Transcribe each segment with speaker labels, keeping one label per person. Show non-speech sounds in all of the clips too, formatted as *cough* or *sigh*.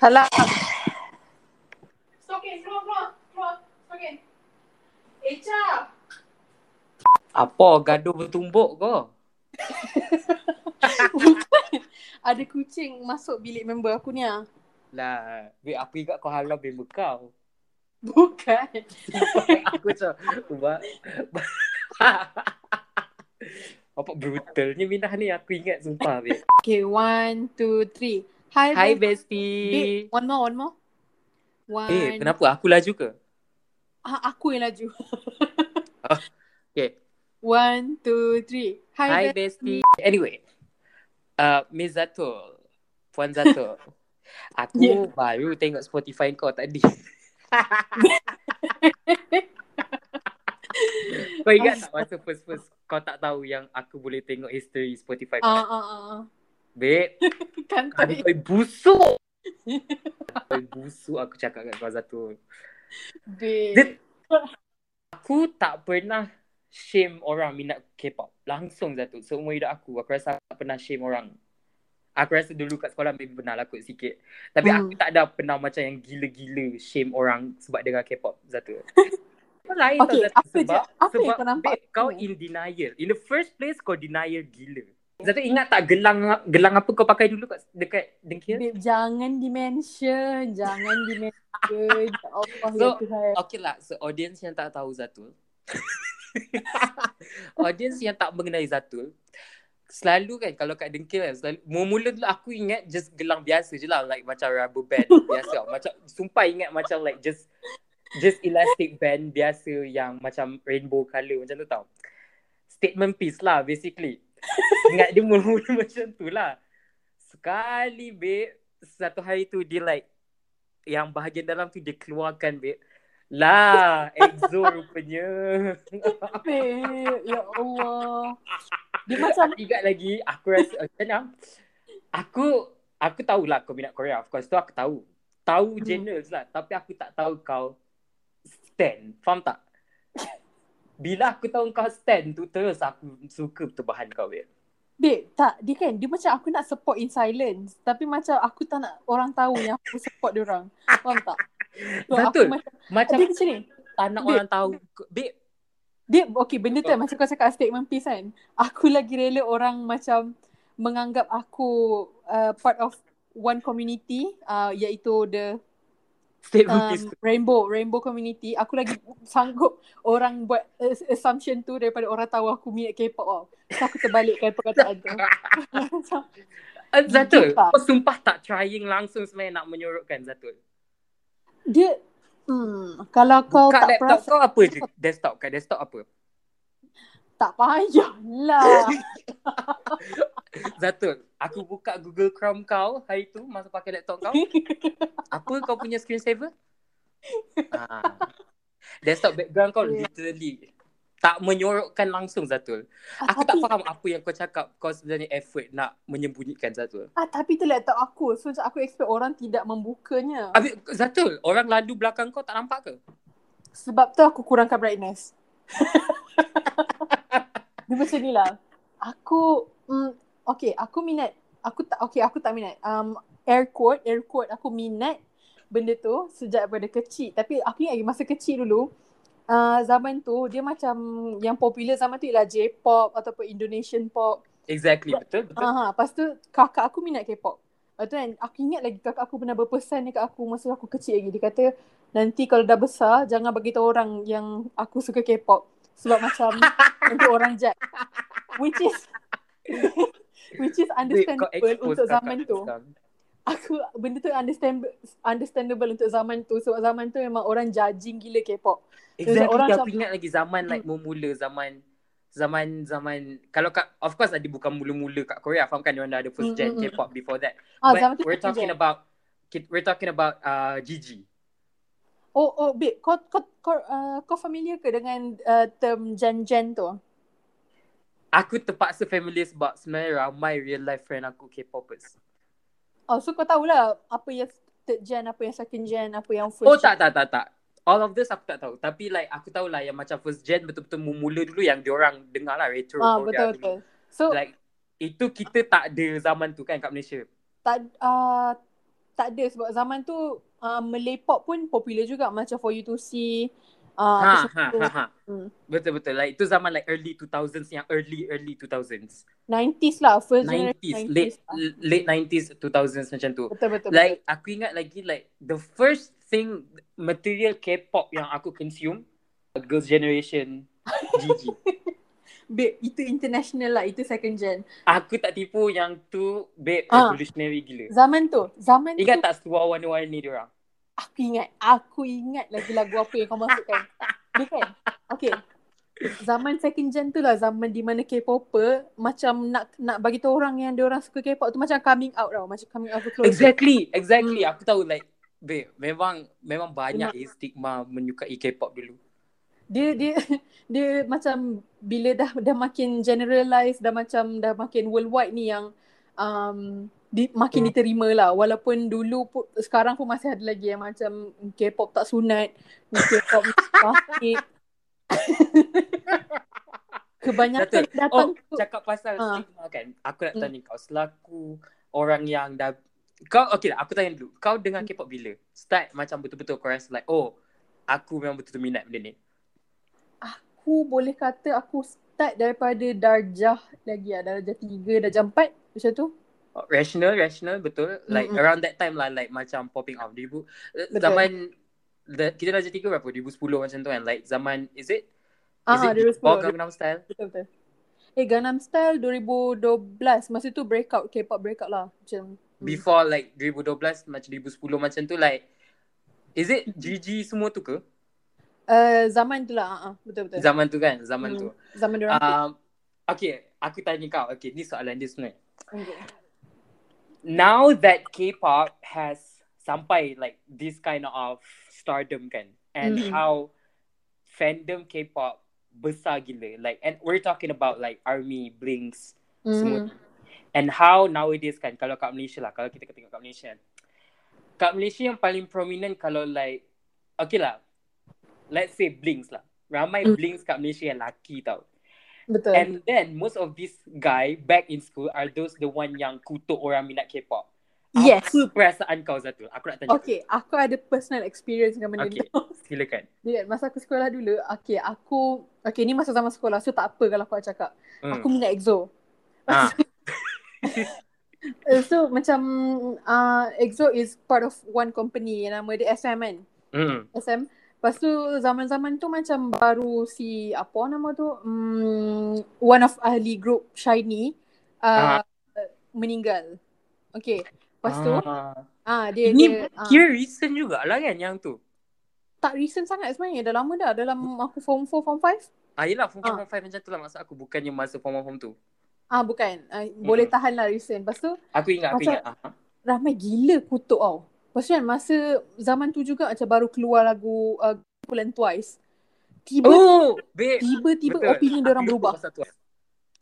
Speaker 1: Salah.
Speaker 2: Stokin, keluar, keluar. Keluar, stokin. Echa.
Speaker 3: Apa gaduh bertumbuk kau? *laughs*
Speaker 1: Ada kucing masuk bilik member aku ni ah.
Speaker 3: Lah, wait aku ingat kau halau member kau.
Speaker 1: Bukan.
Speaker 3: aku macam buat *laughs* apa brutalnya Minah ni aku ingat sumpah wait.
Speaker 1: Okay, one, two, three. Hi,
Speaker 3: Hi bestie.
Speaker 1: One more, one more. One.
Speaker 3: Eh, kenapa aku laju ke?
Speaker 1: Ah, aku yang laju. *laughs*
Speaker 3: Okay.
Speaker 1: One, two, three. Hi,
Speaker 3: Hi
Speaker 1: Beb.
Speaker 3: bestie. Anyway. Uh, Miss Zatul. Puan Zatul. *laughs* aku
Speaker 1: Yeah.
Speaker 3: baru tengok Spotify kau tadi. *laughs* kau ingat tak masa first-first kau tak tahu yang aku boleh tengok history Spotify kau?
Speaker 1: Ah, ah, ah, ah.
Speaker 3: Babe,
Speaker 1: Kan
Speaker 3: Kau kau busuk. Kau busuk aku cakap kat kau.
Speaker 1: Babe.
Speaker 3: Dia- Aku tak pernah shame orang minat K-pop. Langsung Zatul. Seumur hidup aku, aku rasa aku tak pernah shame orang. Aku rasa dulu kat sekolah maybe pernah lah kot sikit. Tapi
Speaker 1: Hmm.
Speaker 3: aku tak ada pernah macam yang gila-gila shame orang sebab dengar K-pop. Kau lain
Speaker 1: Okay,
Speaker 3: tau
Speaker 1: apa je-
Speaker 3: sebab,
Speaker 1: apa yang
Speaker 3: sebab
Speaker 1: kau nampak
Speaker 3: babe, kau in denial. In the first place, kau denial gila. Zatul ingat tak gelang gelang apa kau pakai dulu kat dekat dengkil?
Speaker 1: Babe, jangan dimension. Jangan dimension. *laughs* Ya Allah,
Speaker 3: So,
Speaker 1: ya Tuhan.
Speaker 3: Okay lah, so audience yang tak tahu Zatul. *laughs* audience yang tak mengenai Zatul. Selalu kan kalau kat dengkil kan, selalu, mula-mula dulu aku ingat just gelang biasa je lah. Like macam rubber band biasa. *laughs* Macam, sumpah ingat macam like just just elastic band biasa yang macam rainbow colour macam tu tau. Statement piece lah basically. Ingat dia mula-mula *laughs* macam tu lah. Sekali babe, satu hari tu dia like yang bahagian dalam tu dia keluarkan babe. Lah, EXO rupanya.
Speaker 1: Babe, ya Allah. Dia *laughs* macam
Speaker 3: Ingat lagi, aku rasa macam mana? Aku aku tahulah kau minat Korea. Of course tu aku tahu. Tahu
Speaker 1: Hmm.
Speaker 3: generals lah. Tapi aku tak tahu kau stand. Faham tak? Bila aku tahu kau stand tu terus aku suka pertubahan kau babe.
Speaker 1: Babe, tak. Dia kan, dia macam aku nak support in silence. Tapi macam aku tak nak orang tahu yang aku support dia orang. Faham tak? So,
Speaker 3: Betul.
Speaker 1: Aku macam,
Speaker 3: Macam
Speaker 1: dia macam ni.
Speaker 3: tak nak
Speaker 1: Babe.
Speaker 3: orang tahu. Babe,
Speaker 1: Dia, okay, benda tu macam kau cakap statement piece kan. Aku lagi rela orang macam menganggap aku uh, part of one community uh, iaitu the um,
Speaker 3: piece.
Speaker 1: rainbow rainbow community aku lagi sanggup orang buat uh, assumption tu daripada orang tahu aku minat K-pop tau. So aku terbalikkan perkataan tu. *laughs*
Speaker 3: Uh, Zatul, kau sumpah tak trying langsung sebenarnya nak menyorokkan Zatul.
Speaker 1: dia hmm, kalau kau
Speaker 3: Buka
Speaker 1: tak
Speaker 3: laptop
Speaker 1: perasan
Speaker 3: kau apa je? Desktop kat desktop apa?
Speaker 1: tak payahlah. *laughs*
Speaker 3: Zatul, aku buka Google Chrome kau hari tu masa pakai laptop kau. *laughs* apa kau punya screensaver? ah. Desktop background kau
Speaker 1: Yeah.
Speaker 3: literally tak menyorokkan langsung Zatul. Aku tak
Speaker 1: tapi,
Speaker 3: faham apa yang kau cakap kau sebenarnya effort nak menyembunyikan Zatul.
Speaker 1: Ah, tapi tu laptop aku. So aku expect orang tidak membukanya.
Speaker 3: Habis Zatul, orang lalu belakang kau tak nampak ke?
Speaker 1: Sebab tu aku kurangkan brightness. *laughs* Dia macam ni lah. Aku, mm, okay, aku minat. Aku tak, okay, aku tak minat. Um, air quote, air quote, aku minat benda tu sejak daripada kecil. Tapi aku ingat lagi masa kecil dulu, uh, zaman tu dia macam yang popular zaman tu ialah J-pop ataupun Indonesian pop.
Speaker 3: Exactly, betul, betul.
Speaker 1: Aha, lepas tu kakak aku minat K-pop. Lepas tu kan, aku ingat lagi kakak aku pernah berpesan dekat aku masa aku kecil lagi. Dia kata, nanti kalau dah besar, jangan bagi tahu orang yang aku suka K-pop. Sebab macam *laughs* untuk orang judge. Which is, *laughs* which is
Speaker 3: Wait,
Speaker 1: understandable
Speaker 3: expose
Speaker 1: untuk zaman tu.
Speaker 3: sekarang.
Speaker 1: Aku, benda tu understandable, understandable untuk zaman tu. Sebab zaman tu memang orang judging gila K-pop.
Speaker 3: Exactly,
Speaker 1: orang
Speaker 3: aku
Speaker 1: macam-
Speaker 3: ingat lagi zaman like memula zaman zaman zaman kalau kat of course ada bukan mula-mula kat Korea faham kan dia dah ada first gen
Speaker 1: Mm, mm, mm.
Speaker 3: K-pop before that
Speaker 1: Ah,
Speaker 3: but we're talking about we're talking about uh Gigi
Speaker 1: Oh, oh, babe, kau, kau, kau, uh, kau familiar ke dengan uh, term Gen-Gen tu?
Speaker 3: Aku terpaksa familiar sebab sebenarnya ramai real life friend aku K-popers
Speaker 1: Oh, so kau tahulah apa yang third gen, apa yang second gen, apa yang first
Speaker 3: oh
Speaker 1: gen.
Speaker 3: tak tak tak tak all of this aku tak tahu tapi like aku tahulah yang macam first gen betul-betul mula dulu yang diorang dengar lah retro
Speaker 1: Ah,
Speaker 3: Korea
Speaker 1: betul
Speaker 3: dulu.
Speaker 1: betul. So
Speaker 3: like itu kita tak ada zaman tu kan kat Malaysia
Speaker 1: tak uh, tak ada sebab zaman tu uh, Malay pop pun popular juga macam For You To See. Uh,
Speaker 3: Ha, ha, ha, ha.
Speaker 1: Hmm.
Speaker 3: Betul betul. Like itu zaman like early 2000s yang early early 2000s.
Speaker 1: 90s lah. First
Speaker 3: 90s,
Speaker 1: generation 90s
Speaker 3: late
Speaker 1: lah.
Speaker 3: late 90s 2000s macam tu.
Speaker 1: Betul betul.
Speaker 3: Like aku ingat lagi like the first thing material K-pop yang aku consume Girls Generation GG. *laughs*
Speaker 1: Babe, itu international lah. Itu second gen.
Speaker 3: aku tak tipu yang tu babe
Speaker 1: Ah.
Speaker 3: revolutionary gila.
Speaker 1: Zaman tu. Zaman
Speaker 3: Ingat
Speaker 1: tu.
Speaker 3: tak seluar warna-warni dia orang?
Speaker 1: Aku ingat. Aku ingat lagi lagu apa yang kau masukkan. Dia kan? Okay. Zaman second gen tu lah zaman di mana K-popper macam nak nak bagi tahu orang yang dia orang suka K-pop tu macam coming out tau. Macam coming out closet.
Speaker 3: Exactly, exactly.
Speaker 1: Hmm.
Speaker 3: Aku tahu like babe memang memang banyak eh, stigma menyukai K-pop dulu.
Speaker 1: Dia dia dia macam bila dah dah makin generalize dah macam dah makin worldwide ni yang um, di, makin
Speaker 3: Hmm.
Speaker 1: diterima lah walaupun dulu pun sekarang pun masih ada lagi yang macam K-pop tak sunat K-pop plastik *laughs* kebanyakan
Speaker 3: Betul.
Speaker 1: datang
Speaker 3: Oh,
Speaker 1: tu
Speaker 3: cakap pasal
Speaker 1: Ah.
Speaker 3: stigma kan. Aku nak
Speaker 1: Hmm.
Speaker 3: tanya kau selaku orang yang dah kau okay lah, aku tanya dulu. Kau dengar
Speaker 1: Hmm.
Speaker 3: K-pop bila? Start macam betul-betul kau rasa like oh, aku memang betul-betul minat benda ni.
Speaker 1: aku boleh kata aku start daripada darjah lagi lah darjah 3 darjah 4 macam tu
Speaker 3: rational, rational betul. Like
Speaker 1: Mm-mm.
Speaker 3: around that time lah like macam popping off. 2000 eh,
Speaker 1: Betul.
Speaker 3: zaman the, kita dah jadi tiga berapa? 2010 macam tu kan. Like zaman is it Is
Speaker 1: Ah,
Speaker 3: it
Speaker 1: 2010.
Speaker 3: before Gangnam Style?
Speaker 1: Betul betul. Eh Gangnam Style 2012 masa tu breakout K-pop breakout lah macam hmm.
Speaker 3: Before like 2012 macam 2010 macam tu like is it GG semua tu ke?
Speaker 1: uh, zaman tu lah uh, uh, betul betul.
Speaker 3: Zaman tu kan, zaman
Speaker 1: Hmm.
Speaker 3: tu.
Speaker 1: Zaman dia.
Speaker 3: Um, okay, aku tanya kau. Okay, ni soalan dia sebenarnya.
Speaker 1: okay.
Speaker 3: Now that K-pop has sampai like this kind of stardom kan, and
Speaker 1: Mhm.
Speaker 3: how fandom K-pop besar gila, like, and we're talking about like ARMY, Blinks, semua
Speaker 1: Mm.
Speaker 3: tu. And how nowadays kan, kalau kat Malaysia lah, kalau kita tengok kat Malaysia kan. Kat Malaysia yang paling prominent kalau like, okay lah, let's say Blinks lah. Ramai
Speaker 1: Mm.
Speaker 3: Blinks kat Malaysia yang laki tau.
Speaker 1: Betul.
Speaker 3: And then most of these guy back in school are those the one yang kutuk orang minat K-pop.
Speaker 1: Yes.
Speaker 3: Apa perasaan kau Zatul? Aku nak tanya.
Speaker 1: Okay, aku ada personal experience dengan benda
Speaker 3: Okay.
Speaker 1: tu. *laughs*
Speaker 3: Silakan.
Speaker 1: Dia masa aku sekolah dulu, okay, aku okay ni masa zaman sekolah, so tak apa kalau aku nak cakap.
Speaker 3: Hmm.
Speaker 1: Aku minat EXO.
Speaker 3: Ah. *laughs* *laughs*
Speaker 1: So macam uh, EXO is part of one company yang nama dia SM kan.
Speaker 3: Hmm.
Speaker 1: SM. Lepas tu zaman-zaman tu macam baru si apa nama tu um, one of ahli group Shiny uh, meninggal. Okay. Lepas tu
Speaker 3: Ah.
Speaker 1: ah dia
Speaker 3: Ini
Speaker 1: dia ah,
Speaker 3: kira recent jugalah kan yang tu.
Speaker 1: tak recent sangat sebenarnya dah lama dah dalam aku form 4 form 5.
Speaker 3: Ah, yelah, form
Speaker 1: Ah.
Speaker 3: 4, form 5 macam tu lah maksud aku. Bukannya masa form 1, form 2.
Speaker 1: Ah bukan. Uh, boleh tahan lah recent. Lepas tu
Speaker 3: Aku ingat, aku ingat. Ah.
Speaker 1: ramai gila kutuk tau. Lepas tu kan masa zaman tu juga macam baru keluar lagu uh, Bulan Twice. Tiba
Speaker 3: Oh, babe.
Speaker 1: tiba-tiba
Speaker 3: Betul.
Speaker 1: opinion dia orang berubah.
Speaker 3: tu.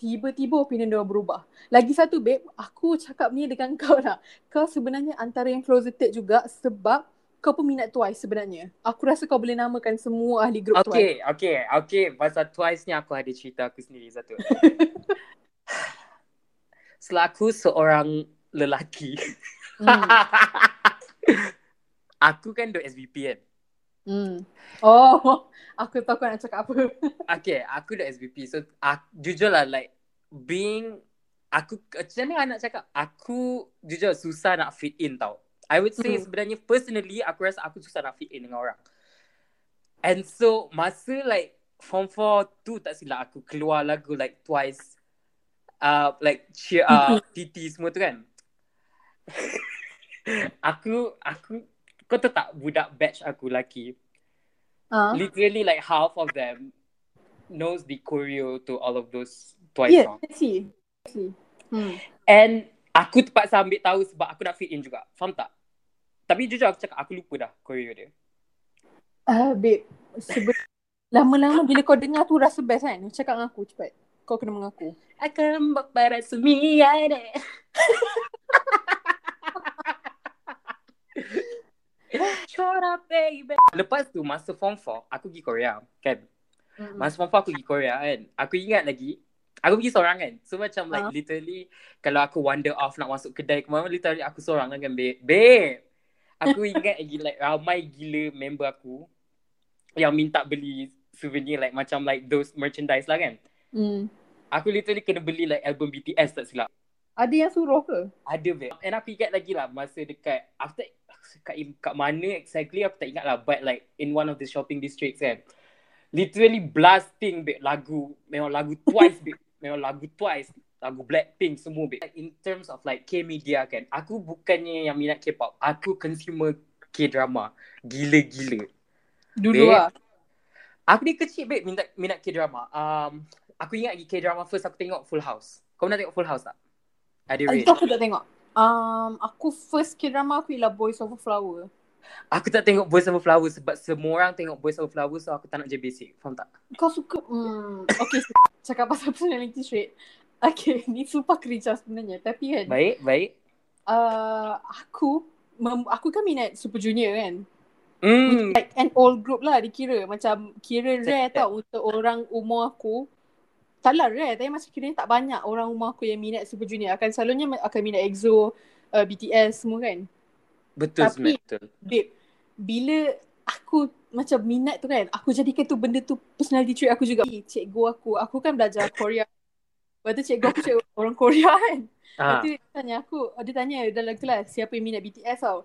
Speaker 1: Tiba-tiba opinion dia orang berubah. Lagi satu babe, aku cakap ni dengan *laughs* kau lah. Kau sebenarnya antara yang closeted juga sebab kau pun minat Twice sebenarnya. Aku rasa kau boleh namakan semua ahli grup Twice.
Speaker 3: Okay, okay, okay. Pasal Twice ni aku ada cerita aku sendiri satu. *laughs* Selaku seorang lelaki.
Speaker 1: Hmm. *laughs* *laughs*
Speaker 3: aku kan duk SVP kan.
Speaker 1: hmm. Oh, *laughs* aku tahu kau nak cakap apa. *laughs*
Speaker 3: Okay, aku duk SVP. So, aku, jujur lah like being aku macam mana nak cakap? Aku jujur susah nak fit in tau. I would say
Speaker 1: Hmm.
Speaker 3: sebenarnya personally aku rasa aku susah nak fit in dengan orang. And so masa like form 4 tu tak silap aku keluar lagu like twice uh, like cheer uh, TT semua tu kan. Aku aku kau tahu tak budak batch aku lelaki
Speaker 1: Ah.
Speaker 3: literally like half of them knows the choreo to all of those twice
Speaker 1: Yeah,
Speaker 3: song.
Speaker 1: I see. I see. Hmm.
Speaker 3: And aku terpaksa ambil tahu sebab aku nak fit in juga. Faham tak? Tapi jujur aku cakap aku lupa dah choreo dia.
Speaker 1: Ah, babe. Sebe- Lama-lama bila kau dengar tu rasa best kan? Cakap dengan aku cepat. Kau kena mengaku.
Speaker 3: Akan para semia *laughs* Chora baby. Lepas tu masa form 4 aku pergi Korea kan.
Speaker 1: Mm-mm.
Speaker 3: Masa form 4 aku pergi Korea kan. Aku ingat lagi Aku pergi seorang kan. So macam like
Speaker 1: Ah.
Speaker 3: literally kalau aku wander off nak masuk kedai ke mana literally aku seorang kan babe. Babe. Aku ingat lagi like ramai gila member aku yang minta beli souvenir like macam like those merchandise lah kan.
Speaker 1: Hmm.
Speaker 3: Aku literally kena beli like album BTS tak silap.
Speaker 1: Ada yang suruh ke?
Speaker 3: Ada babe. And aku ingat lagi lah masa dekat after kat, kat mana exactly aku tak ingat lah but like in one of the shopping districts kan. Literally blasting babe lagu. Memang lagu twice babe. *laughs* Memang lagu twice. Lagu Blackpink semua babe. In terms of like K-media kan. Aku bukannya yang minat K-pop. Aku consumer K-drama. Gila-gila.
Speaker 1: Dulu lah.
Speaker 3: Aku ni kecil babe minat, minat K-drama. Um, aku ingat lagi K-drama first aku tengok Full House. Kau pernah tengok Full House tak? Ada.
Speaker 1: Itu aku tak tengok. Um, aku first K-drama aku ialah Boys Over Flower.
Speaker 3: Aku tak tengok Boys Over Flower sebab semua orang tengok Boys Over Flower so aku tak nak je basic. Faham tak?
Speaker 1: Kau suka hmm, Okay Cakap pasal personality trait Okay *laughs* Ni sumpah kerja sebenarnya Tapi kan
Speaker 3: Baik, baik.
Speaker 1: uh, Aku mem, Aku kan minat Super Junior kan
Speaker 3: Hmm.
Speaker 1: Like an old group lah dikira Macam Kira rare
Speaker 3: Cakap.
Speaker 1: tau Untuk orang umur aku Taklah rare Tapi macam kira tak banyak Orang umur aku yang minat Super Junior. Akan selalunya Akan minat EXO uh, BTS semua kan?
Speaker 3: Betul
Speaker 1: Tapi-
Speaker 3: betul.
Speaker 1: Babe Bila Aku macam minat tu kan Aku jadikan tu benda tu Personality trait aku juga. Cikgu aku. Aku kan belajar Korea. Lepas tu cikgu aku cikgu orang Korea kan? Lepas
Speaker 3: Ah.
Speaker 1: tu dia tanya aku Dia tanya dalam kelas Siapa yang minat BTS tau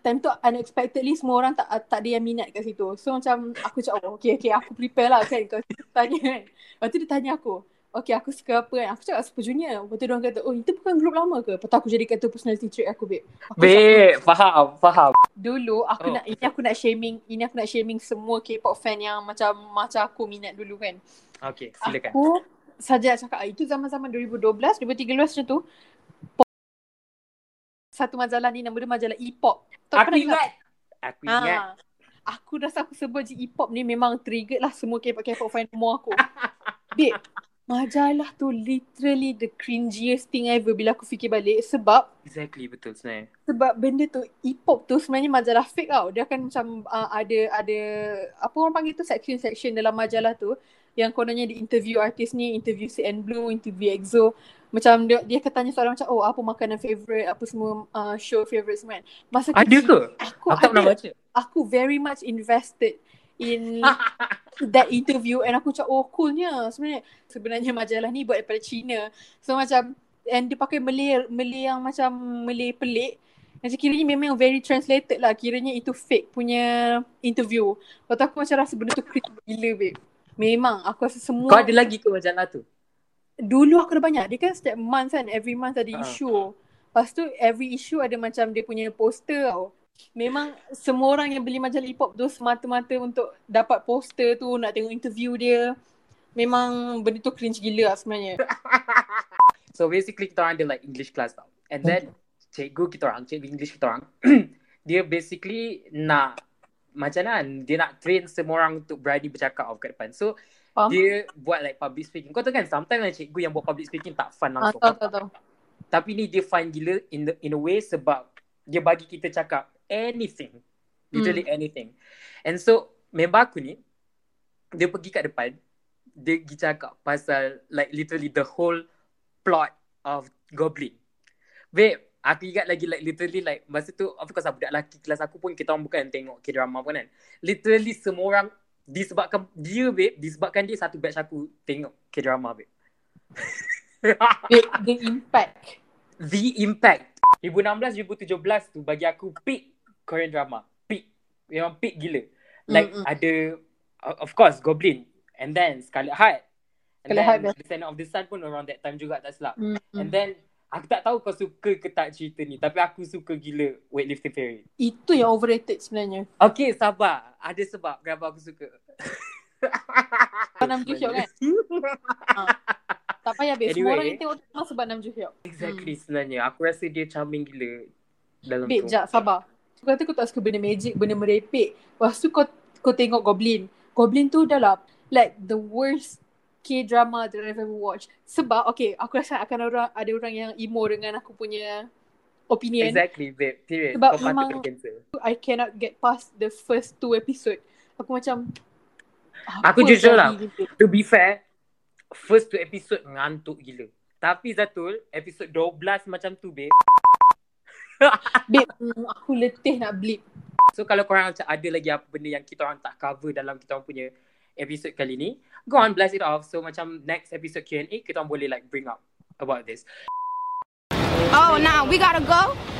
Speaker 1: Time tu unexpectedly Semua orang tak tak ada yang minat kat situ So macam Aku cakap oh, Okay okay aku prepare lah kan Kau tanya kan Lepas tu dia tanya aku Okay aku suka apa kan Aku cakap Super Junior Lepas tu dia orang kata Oh itu bukan grup lama ke Lepas tu aku jadikan tu personality trait aku babe Aku cakap,
Speaker 3: Babe, faham, faham.
Speaker 1: Dulu aku
Speaker 3: Oh.
Speaker 1: nak ini aku nak shaming ini aku nak shaming semua K-pop fan yang macam macam aku minat dulu kan.
Speaker 3: Okay, silakan.
Speaker 1: Aku saja cakap ah, itu zaman-zaman 2012, 2013 macam tu. Satu majalah ni nama dia majalah E-pop. Tahu
Speaker 3: Aku ingat. Aku ingat.
Speaker 1: Ah, aku rasa aku sebut je E-pop ni memang trigger lah semua K-pop K-pop fan umur aku. *laughs* Babe, majalah tu literally the cringiest thing ever bila aku fikir balik sebab
Speaker 3: Exactly, betul sebenarnya.
Speaker 1: sebab benda tu E-pop tu sebenarnya majalah fake tau. Dia akan macam uh, ada ada apa orang panggil tu section-section dalam majalah tu yang kononnya di interview artis ni, interview CN Blue, interview EXO. Macam dia dia akan tanya soalan macam oh apa makanan favourite, apa semua uh, show favourite semua kan. Masa
Speaker 3: Ada
Speaker 1: kecil,
Speaker 3: ke?
Speaker 1: Aku,
Speaker 3: Aku tak pernah
Speaker 1: ada.
Speaker 3: baca.
Speaker 1: Aku very much invested in *laughs* that interview and aku macam oh coolnya sebenarnya sebenarnya majalah ni buat daripada China so macam and dia pakai Malay Malay yang macam Malay pelik macam kiranya memang very translated lah kiranya itu fake punya interview lepas tu aku macam rasa benda tu creepy gila babe memang aku rasa semua
Speaker 3: Kau ada lagi ke majalah tu?
Speaker 1: dulu aku ada banyak dia kan setiap month kan every month ada
Speaker 3: Ha.
Speaker 1: issue lepas tu every issue ada macam dia punya poster tau memang semua orang yang beli majalah hip-hop tu semata-mata untuk dapat poster tu nak tengok interview dia memang benda tu cringe gila lah sebenarnya *laughs*
Speaker 3: So basically kita orang ada like English class tau. And then cikgu kita orang, cikgu English kita orang, *clears throat* dia basically nak macam mana dia nak train semua orang untuk berani bercakap off kat depan. So
Speaker 1: Faham?
Speaker 3: dia buat like public speaking. Kau tahu kan sometimes like, cikgu yang buat public speaking tak fun
Speaker 1: Ah,
Speaker 3: langsung.
Speaker 1: tahu tahu tahu
Speaker 3: Tapi ni dia fun gila in the, in a way sebab dia bagi kita cakap anything. Literally
Speaker 1: Hmm.
Speaker 3: anything. And so member aku ni dia pergi kat depan dia pergi cakap pasal like literally the whole plot of Goblin. Babe, aku ingat lagi like literally like masa tu of course lah, budak lelaki kelas aku pun kita orang bukan tengok K-drama pun kan. Literally semua orang disebabkan dia babe, disebabkan dia satu batch aku tengok K-drama babe. *laughs*
Speaker 1: the, the impact
Speaker 3: The Impact 2016-2017 tu bagi aku peak Korean drama. Peak. Memang peak gila. Like
Speaker 1: Mm-mm.
Speaker 3: ada of course Goblin and then Scarlet Heart. And
Speaker 1: Scarlet
Speaker 3: then
Speaker 1: Heart
Speaker 3: Descendant of the Sun pun around that time juga tak silap.
Speaker 1: mm.
Speaker 3: And then aku tak tahu kau suka ke tak cerita ni tapi aku suka gila Weightlifting Fairy.
Speaker 1: itu yang overrated sebenarnya
Speaker 3: Okay sabar. Ada sebab kenapa aku suka. *laughs*
Speaker 1: Nam Joo Hyuk kan *laughs* tak payah babe semua
Speaker 3: Anyway.
Speaker 1: orang yang tengok memang sebab Nam Joo Hyuk
Speaker 3: Exactly sebenarnya. Aku rasa dia charming gila dalam
Speaker 1: Babe, jap, sabar. Aku kata kau tak suka benda magic, benda merepek. Lepas tu kau, kau tengok Goblin. Goblin tu dah lah, like the worst K-drama that I've ever watched. Sebab, okay, aku rasa akan orang, ada orang yang emo dengan aku punya opinion.
Speaker 3: Exactly babe. Period.
Speaker 1: Sebab
Speaker 3: kau
Speaker 1: memang-. I cannot get past the first two episode. Aku macam,
Speaker 3: Aku jujur lah.
Speaker 1: gitu?
Speaker 3: To be fair, first two episode ngantuk gila. Tapi Zatul, episode 12 macam tu babe. *laughs*
Speaker 1: Babe, mm, aku letih nak bleep.
Speaker 3: So kalau korang macam ada lagi apa benda yang kita orang tak cover dalam kita orang punya episode kali ni, go on blast it off. So macam next episode Q&A kita boleh like bring up about this.
Speaker 4: Oh, now we gotta go.